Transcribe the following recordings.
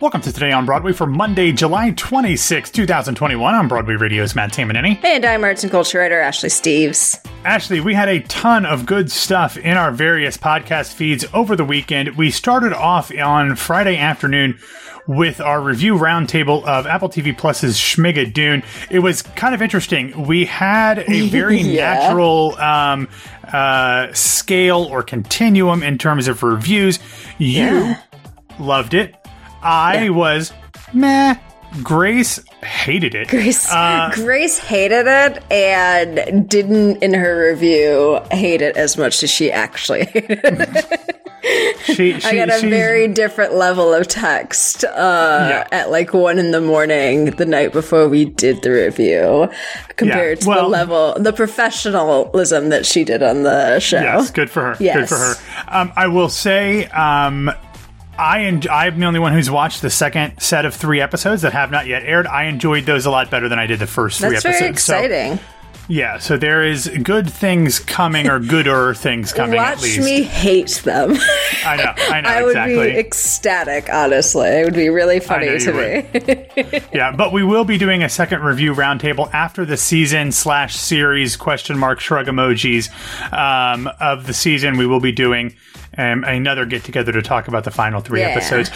Welcome to Today on Broadway for Monday, July 26, 2021. I'm Broadway Radio's Matt Tamanini. And I'm arts and culture writer Ashley Steves. Ashley, we had a ton of good stuff in our various podcast feeds over the weekend. We started off on Friday afternoon with our review roundtable of Apple TV Plus's Schmigadoon. It was kind of interesting. We had a very Yeah. natural um, uh, scale or continuum in terms of reviews. You Yeah. loved it. I was meh. Grace hated it. Grace, Uh, Grace hated it and didn't, in her review, hate it as much as she actually hated it. she, she, I got a very different level of text uh, Yeah. at like one in the morning the night before we did the review compared to well- the level, the professionalism that she did on the show. Yes, good for her. Yes. Good for her. Um, I will say, um, I en- I'm the only one who's watched the second set of three episodes that have not yet aired. I enjoyed those a lot better than I did the first three That's episodes. very So, exciting. yeah, so there is good things coming or gooder things coming at Watch least. me hate them. I know. I know I would exactly. be ecstatic, honestly. It would be really funny to me. Yeah, but we will be doing a second review roundtable after the season slash series question mark shrug emojis um, of the season. We will be doing um, another get together to talk about the final three Yeah. episodes.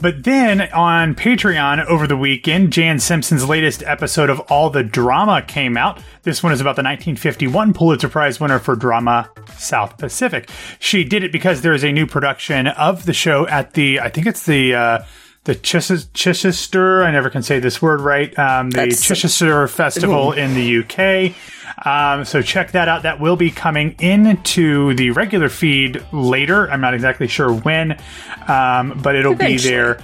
But then on Patreon over the weekend, Jan Simpson's latest episode of All the Drama came out. This one is about the 1951 Pulitzer Prize winner for drama, South Pacific. She did it because there is a new production of the show at the, I think it's the, uh, the Chis- Chichester, I never can say this word right, um, the That's- Chichester Festival in the UK. Um, so check that out. That will be coming into the regular feed later. I'm not exactly sure when, um, but it'll be there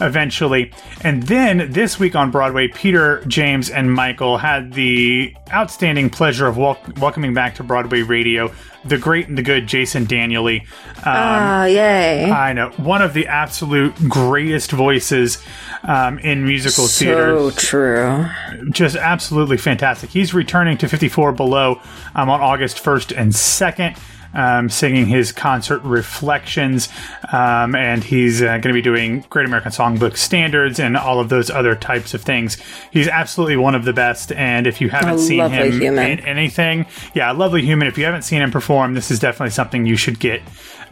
eventually. And then this week on Broadway, Peter, James, and Michael had the outstanding pleasure of wel- welcoming back to Broadway radio the great and the good Jason Danieley. Um, Oh, yay. I know one of the absolute greatest voices um, in musical theater. so true. Just absolutely fantastic. He's returning to 54 Below um, on August 1st and 2nd. Um, singing his concert reflections, um, and he's uh, going to be doing Great American Songbook standards and all of those other types of things. He's absolutely one of the best, and if you haven't A seen him human. in anything, yeah, a lovely human. If you haven't seen him perform, this is definitely something you should get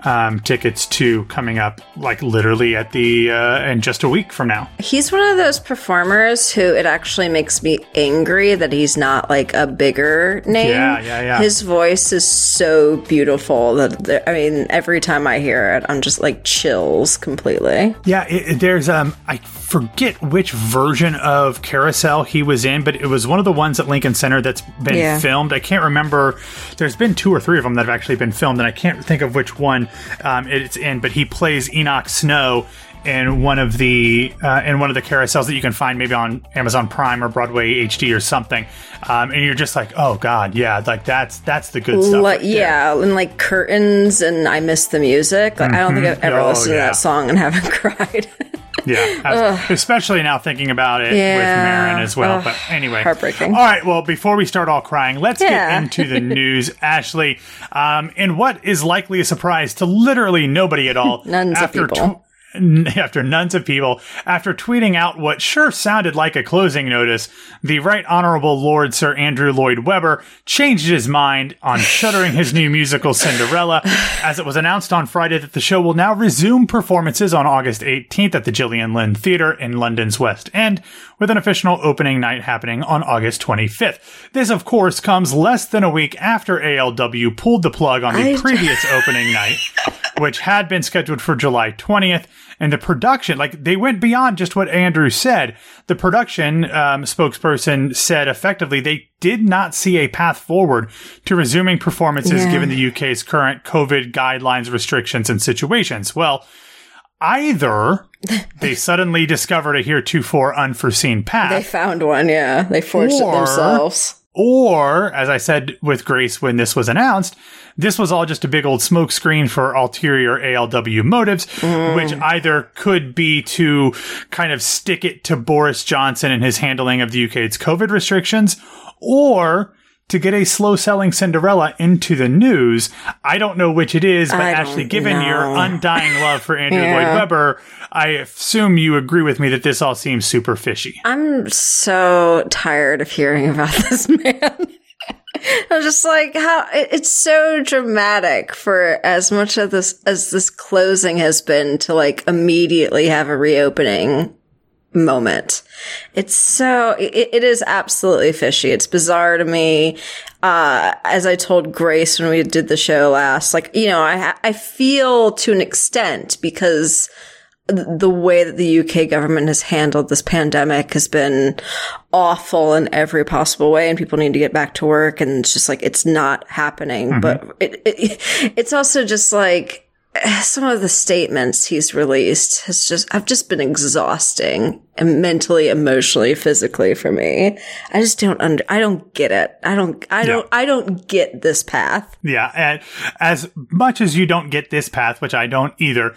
um, tickets to coming up, like literally at the uh, in just a week from now. He's one of those performers who it actually makes me angry that he's not like a bigger name. Yeah, yeah, yeah. His voice is so beautiful that I mean, every time I hear it, I'm just like chills completely. Yeah, it, it- there's um I forget which version of Carousel he was in, but it was one of the ones at Lincoln Center that's been Yeah. filmed. I can't remember. There's been two or three of them that have actually been filmed, and I can't think of which one um, it's in. But he plays Enoch Snow in one of the uh, in one of the carousels that you can find maybe on Amazon Prime or Broadway HD or something. Um, and you're just like, oh god, yeah, like that's that's the good stuff. Right there. yeah, and like curtains, and I miss the music. Like, I don't think I've ever Oh, listened to that song and haven't cried. Yeah, especially now thinking about it with Marin as well. Ugh, but anyway, heartbreaking. All right, well, before we start all crying, let's Yeah. get into the news, Ashley. Um, in what is likely a surprise to literally nobody at all. Nuns of after people. n- after nuns of people, after tweeting out what sure sounded like a closing notice, the Right Honorable Lord Sir Andrew Lloyd Webber changed his mind on shuttering his new musical Cinderella, as it was announced on Friday that the show will now resume performances on August 18th at the Gillian Lynne Theatre in London's West End, with an official opening night happening on August 25th. This, of course, comes less than a week after ALW pulled the plug on the I- previous opening night, which had been scheduled for July 20th. And the production, like they went beyond just what Andrew said. The production um, spokesperson said effectively they did not see a path forward to resuming performances Yeah. given the UK's current COVID guidelines, restrictions, and situations. Well, either they suddenly discovered a heretofore unforeseen path, they found one, yeah. They forged Or- it themselves. Or, as I said with Grace when this was announced, this was all just a big old smokescreen for ulterior ALW motives, mm. which either could be to kind of stick it to Boris Johnson and his handling of the UK's COVID restrictions, or to get a slow selling Cinderella into the news. I don't know which it is, but Ashley, given your undying love for Andrew Yeah. Lloyd Webber, I assume you agree with me that this all seems super fishy. I'm so tired of hearing about this man. I'm just like how it's so dramatic for as much of this as this closing has been to like immediately have a reopening moment. It's so it, it is absolutely fishy. It's bizarre to me. Uh, as I told Grace when we did the show last, like you know, I I feel to an extent because the way that the UK government has handled this pandemic has been awful in every possible way and people need to get back to work and it's just like it's not happening but it, it it's also just like some of the statements he's released has just I've just been exhausting and mentally emotionally physically for me. I just don't under i don't get it. I don't i don't i don't get this path. Yeah, and as much as you don't get this path, which I don't either,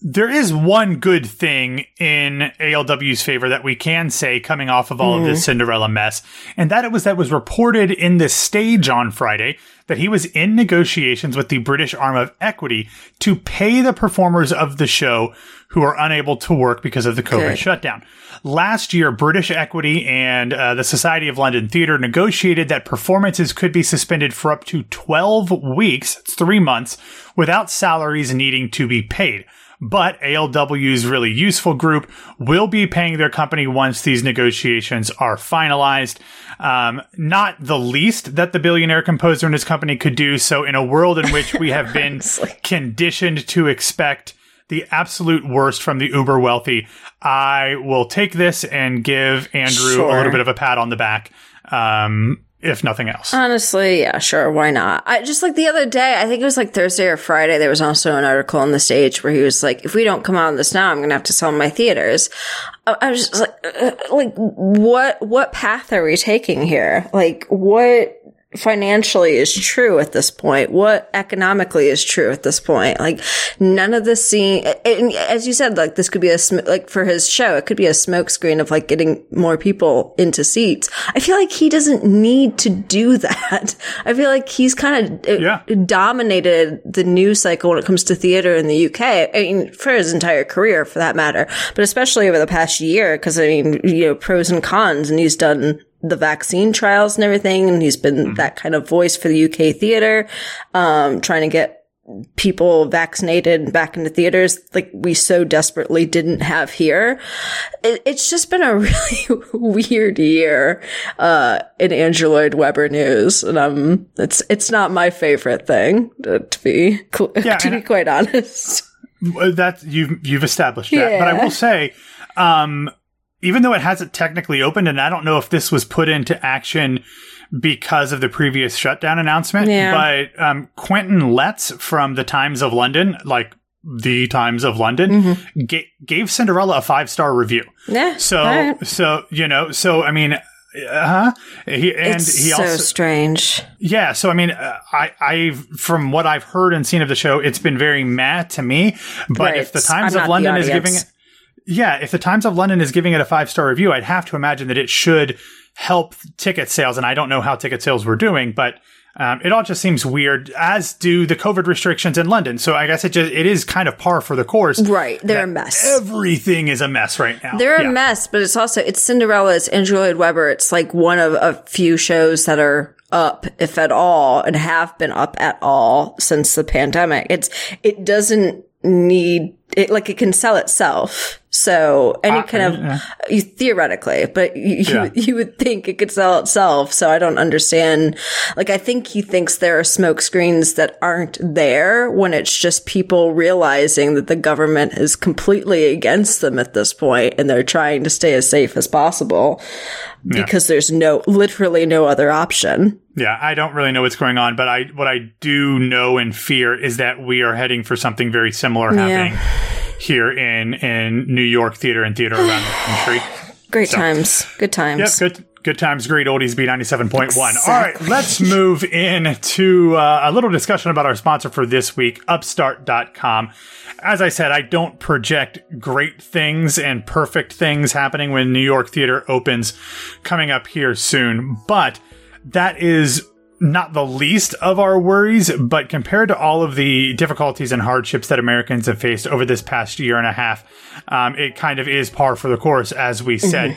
there is one good thing in ALW's favor that we can say coming off of all of this Cinderella mess, and that it was that was reported in the stage on Friday that he was in negotiations with the British arm of Equity to pay the performers of the show who are unable to work because of the COVID Good. shutdown. Last year, British Equity and uh, the Society of London Theatre negotiated that performances could be suspended for up to 12 weeks, it's three months, without salaries needing to be paid. But ALW's really useful group will be paying their company once these negotiations are finalized. Um, not the least that the billionaire composer and his company could do. So, in a world in which we have been conditioned to expect the absolute worst from the uber wealthy, I will take this and give Andrew a little bit of a pat on the back, um, if nothing else. Honestly, yeah, sure, why not? I just like the other day, I think it was like Thursday or Friday, there was also an article on the stage where he was like, if we don't come out of this now, I'm going to have to sell my theaters. I, I was just like, uh, like, what, what path are we taking here? Like, what financially is true at this point? What economically is true at this point? Like, none of this scene, and as you said, like, this could be a, sm- like, for his show, it could be a smokescreen of like getting more people into seats. I feel like he doesn't need to do that. I feel like he's kind of uh, Yeah. dominated the news cycle when it comes to theater in the UK. I mean, for his entire career, for that matter, but especially over the past year, because I mean, you know, pros and cons, and he's done the vaccine trials and everything, and he's been that kind of voice for the UK theater, um, trying to get people vaccinated back into theaters like we so desperately didn't have here. It, it's just been a really weird year uh, in Andrew Lloyd Webber news, and um, it's it's not my favorite thing to, to be cl- Yeah, to be quite honest. That you've you've established that. But I will say, um, even though it hasn't technically opened, and I don't know if this was put into action because of the previous shutdown announcement, Yeah. but um, Quentin Letts from the Times of London, like the Times of London, Mm-hmm. ga- gave Cinderella a five star review. Yeah, So, right. so you know, so I mean. Uh huh. He and it's he so also strange. yeah, so I mean, uh, I, I, from what I've heard and seen of the show, it's been very mad to me. But Right. if the Times I'm of London is giving it, yeah, if the Times of London is giving it a five star review, I'd have to imagine that it should help ticket sales. And I don't know how ticket sales were doing, but um, it all just seems weird, as do the COVID restrictions in London. So I guess it just it is kind of par for the course. Right, they're a mess. Everything is a mess right now. They're Yeah. a mess, but it's also it's Cinderella, it's Andrew Lloyd Webber. It's like one of a few shows that are up, if at all, and have been up at all since the pandemic. It's it doesn't need it like it can sell itself. So any kind of you, theoretically, but you, Yeah. you you would think it could sell itself. So I don't understand. Like I think he thinks there are smoke screens that aren't there when it's just people realizing that the government is completely against them at this point and they're trying to stay as safe as possible because there's no literally no other option. Yeah, I don't really know what's going on, but I what I do know and fear is that we are heading for something very similar happening here in in New York theater and theater around the country. Great times. Good times. Yep, good good times, great oldies, B ninety seven point one. All right, let's move into uh, a little discussion about our sponsor for this week, Upstart.com. As I said, I don't project great things and perfect things happening when New York theater opens coming up here soon, but that is not the least of our worries, but compared to all of the difficulties and hardships that Americans have faced over this past year and a half, um, it kind of is par for the course, as we said.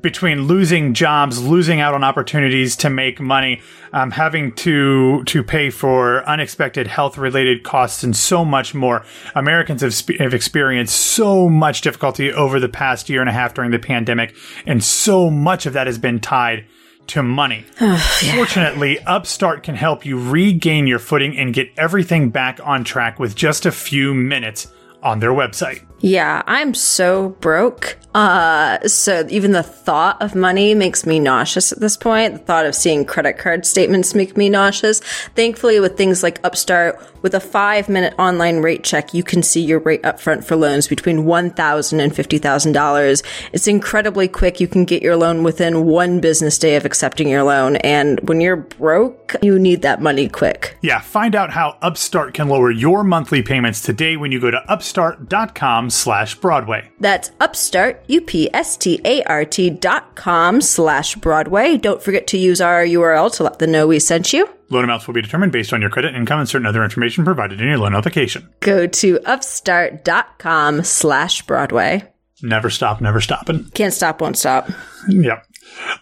Between losing jobs, losing out on opportunities to make money, um, having to to pay for unexpected health related costs, and so much more, Americans have, sp- have experienced so much difficulty over the past year and a half during the pandemic, and so much of that has been tied to money. Fortunately, Upstart can help you regain your footing and get everything back on track with just a few minutes on their website. Yeah, I'm so broke. Uh, so even the thought of money makes me nauseous at this point. The thought of seeing credit card statements make me nauseous. Thankfully, with things like Upstart, with a five minute online rate check, you can see your rate upfront for loans between $1,000 and $50,000. It's incredibly quick. You can get your loan within one business day of accepting your loan. And when you're broke, you need that money quick. Yeah, find out how Upstart can lower your monthly payments today when you go to upstart.com slash Broadway. That's Upstart, U-P-S-T-A-R-T dot com slash Broadway. Don't forget to use our URL to let them know we sent you. Loan amounts will be determined based on your credit, income, and certain other information provided in your loan application. Go to upstart.com slash Broadway. Never stop, never stopping. Can't stop, won't stop. Yep.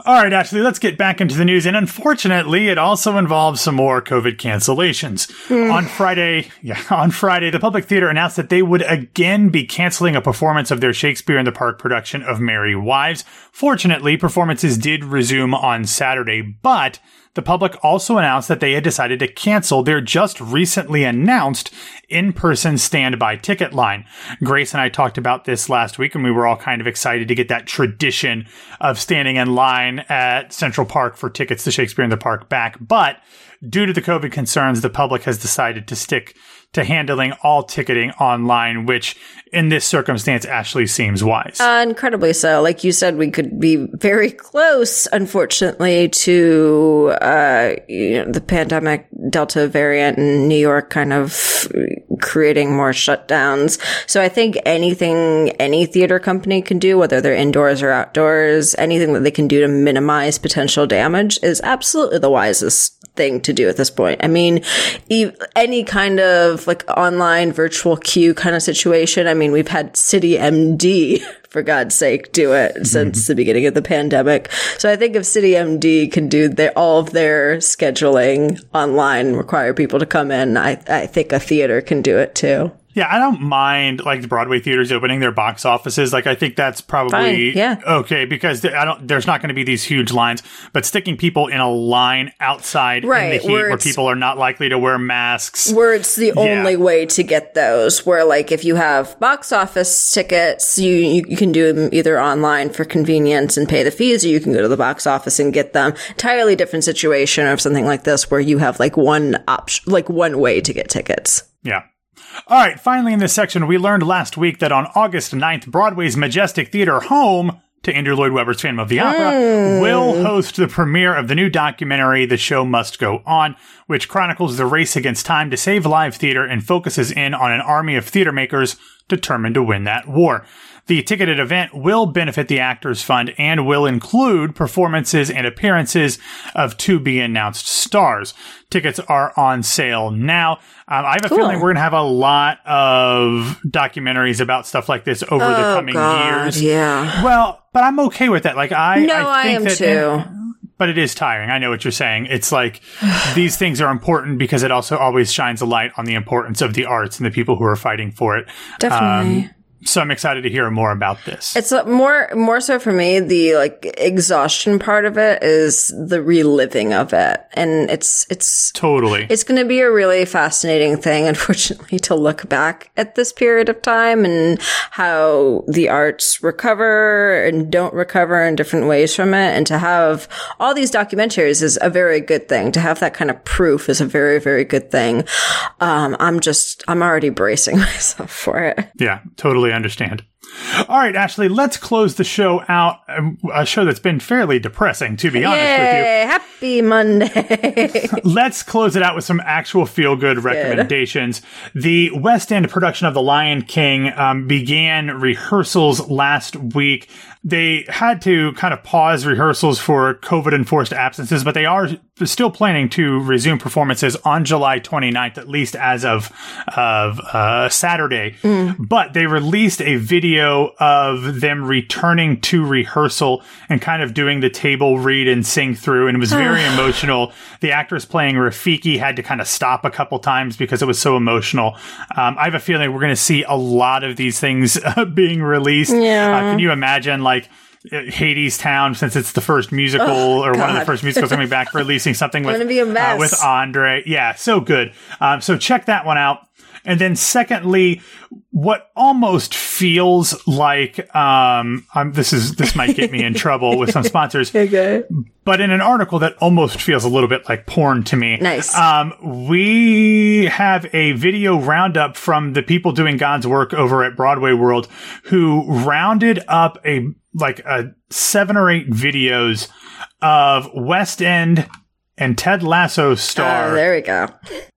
All right, Ashley, let's get back into the news. And unfortunately, it also involves some more COVID cancellations. Hmm. On Friday, yeah, on Friday, the Public Theater announced that they would again be canceling a performance of their Shakespeare in the Park production of Merry Wives. Fortunately, performances did resume on Saturday, but the public also announced that they had decided to cancel their just recently announced in-person standby ticket line. Grace and I talked about this last week and we were all kind of excited to get that tradition of standing in line at Central Park for tickets to Shakespeare in the Park back. But due to the COVID concerns, the public has decided to stick to handling all ticketing online, which in this circumstance actually seems wise. Uh, incredibly so. Like you said, we could be very close, unfortunately, to uh, you know, the pandemic Delta variant in New York kind of creating more shutdowns. So I think anything any theater company can do, whether they're indoors or outdoors, anything that they can do to minimize potential damage is absolutely the wisest thing to do at this point. I mean, e- any kind of like online virtual queue kind of situation. I mean, we've had City MD for God's sake do it mm-hmm. since the beginning of the pandemic. So I think if City MD can do their, all of their scheduling online, require people to come in, I, I think a theater can do it too. Yeah, I don't mind like the Broadway theaters opening their box offices. Like I think that's probably Fine, yeah. okay because I don't. There's not going to be these huge lines, but sticking people in a line outside in the heat where where, people are not likely to wear masks. where it's the only way to get those where like if you have box office tickets you, you you can do them either online for convenience and pay the fees or you can go to the box office and get them entirely different situation of something like this where you have like one option like one way to get tickets Yeah. All right. Finally, in this section, we learned last week that on August 9th, Broadway's Majestic Theater, home to Andrew Lloyd Webber's Phantom of the Opera, hmm. will host the premiere of the new documentary, The Show Must Go On, which chronicles the race against time to save live theater and focuses in on an army of theater makers determined to win that war. The ticketed event will benefit the Actors Fund and will include performances and appearances of to be announced stars. Tickets are on sale now. Um, I have a Cool. feeling we're going to have a lot of documentaries about stuff like this over the coming years. Oh, yeah Well, but I'm okay with that. Like I, no I, i, think am that too but it is tiring. I know what you're saying. It's like these things are important because it also always shines a light on the importance of the arts and the people who are fighting for it. definitely So I'm excited to hear more about this. It's more more so for me. The like exhaustion part of it is the reliving of it, and it's it's totally. it's going to be a really fascinating thing, unfortunately, to look back at this period of time and how the arts recover and don't recover in different ways from it. And to have all these documentaries is a very good thing. To have that kind of proof is a very, very good thing. Um, I'm just, I'm already bracing myself for it. Yeah, totally understand. All right, Ashley, let's close the show out. um, A show that's been fairly depressing, to be honest with you. Happy Monday. Let's close it out with some actual feel good recommendations. The West End production of The Lion King um, began rehearsals last week. They had to kind of pause rehearsals for COVID enforced absences, but they are still planning to resume performances on July 29th, at least as of, of uh, Saturday. But they released a video of them returning to rehearsal and kind of doing the table read and sing through, and it was very emotional. The actress playing Rafiki had to kind of stop a couple times because it was so emotional. Um, I have a feeling we're going to see a lot of these things uh, being released. Yeah. Uh, can you imagine, like, uh, Hadestown, since it's the first musical or one of the first musicals coming back, releasing something with uh, with Andre. Yeah, so good. Um, so check that one out. And then secondly, what almost feels like um, um this is this might get me in trouble with some sponsors, okay. but in an article that almost feels a little bit like porn to me. Nice. Um, we have a video roundup from the people doing God's work over at Broadway World who rounded up a like a seven or eight videos of West End and Ted Lasso star Oh, there we go.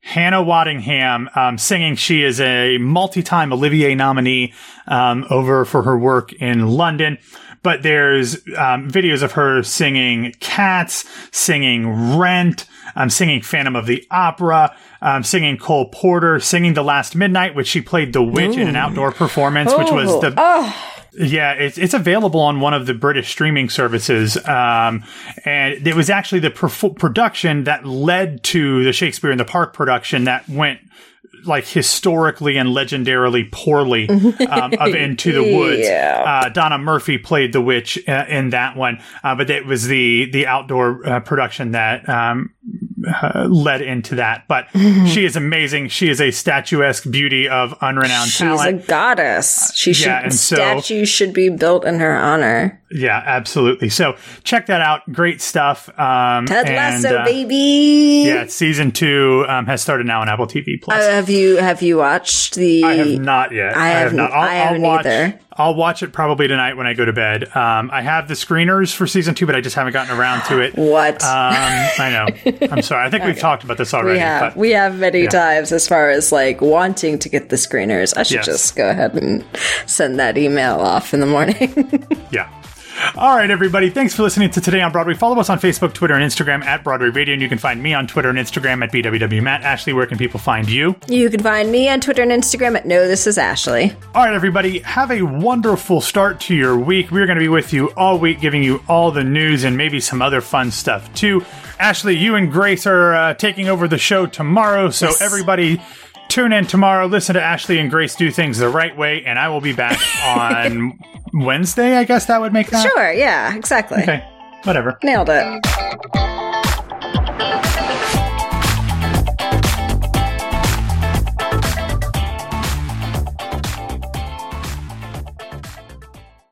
Hannah Waddingham um, singing. She is a multi-time Olivier nominee um, over for her work in London. But there's um, videos of her singing Cats, singing Rent, um, singing Phantom of the Opera, um, singing Cole Porter, singing The Last Midnight, which she played the witch in an outdoor performance, which was Oh, the oh, yeah, it's it's available on one of the British streaming services, um, and it was actually the production that led to the Shakespeare in the Park production that went like historically and legendarily poorly um, of Into the Woods. Yeah. Uh, Donna Murphy played the witch uh, in that one, uh, but it was the the outdoor uh, production that um, uh, led into that. But she is amazing. She is a statuesque beauty of unrenowned talent. she's a goddess. She should yeah, and so- should be built in her honor. Yeah, absolutely. So check that out. Great stuff. Um, Ted and, Lasso, uh, baby. Yeah, season two um, has started now on Apple TV Plus. Uh, have you have you watched the? I have not yet. I have haven't- I'll, I haven't will watch, either. I'll watch it probably tonight when I go to bed. Um, I have the screeners for season two, but I just haven't gotten around to it. Um, What? I know. I'm sorry. I think we've talked about this already. we have but we have many times as far as like wanting to get the screeners. I should Yes. just go ahead and send that email off in the morning. Yeah. All right, everybody. Thanks for listening to Today on Broadway. Follow us on Facebook, Twitter, and Instagram at Broadway Radio, and you can find me on Twitter and Instagram at BWW Matt. Ashley, where can people find you? you can find me on Twitter and Instagram at No This Is Ashley. All right, everybody, have a wonderful start to your week. We're going to be with you all week, giving you all the news and maybe some other fun stuff too. Ashley, you and Grace are uh, taking over the show tomorrow, so Yes. everybody tune in tomorrow. Listen to Ashley and Grace do things the right way, and I will be back on Wednesday. I guess that would make that Sure, yeah, exactly. okay. Whatever. Nailed it.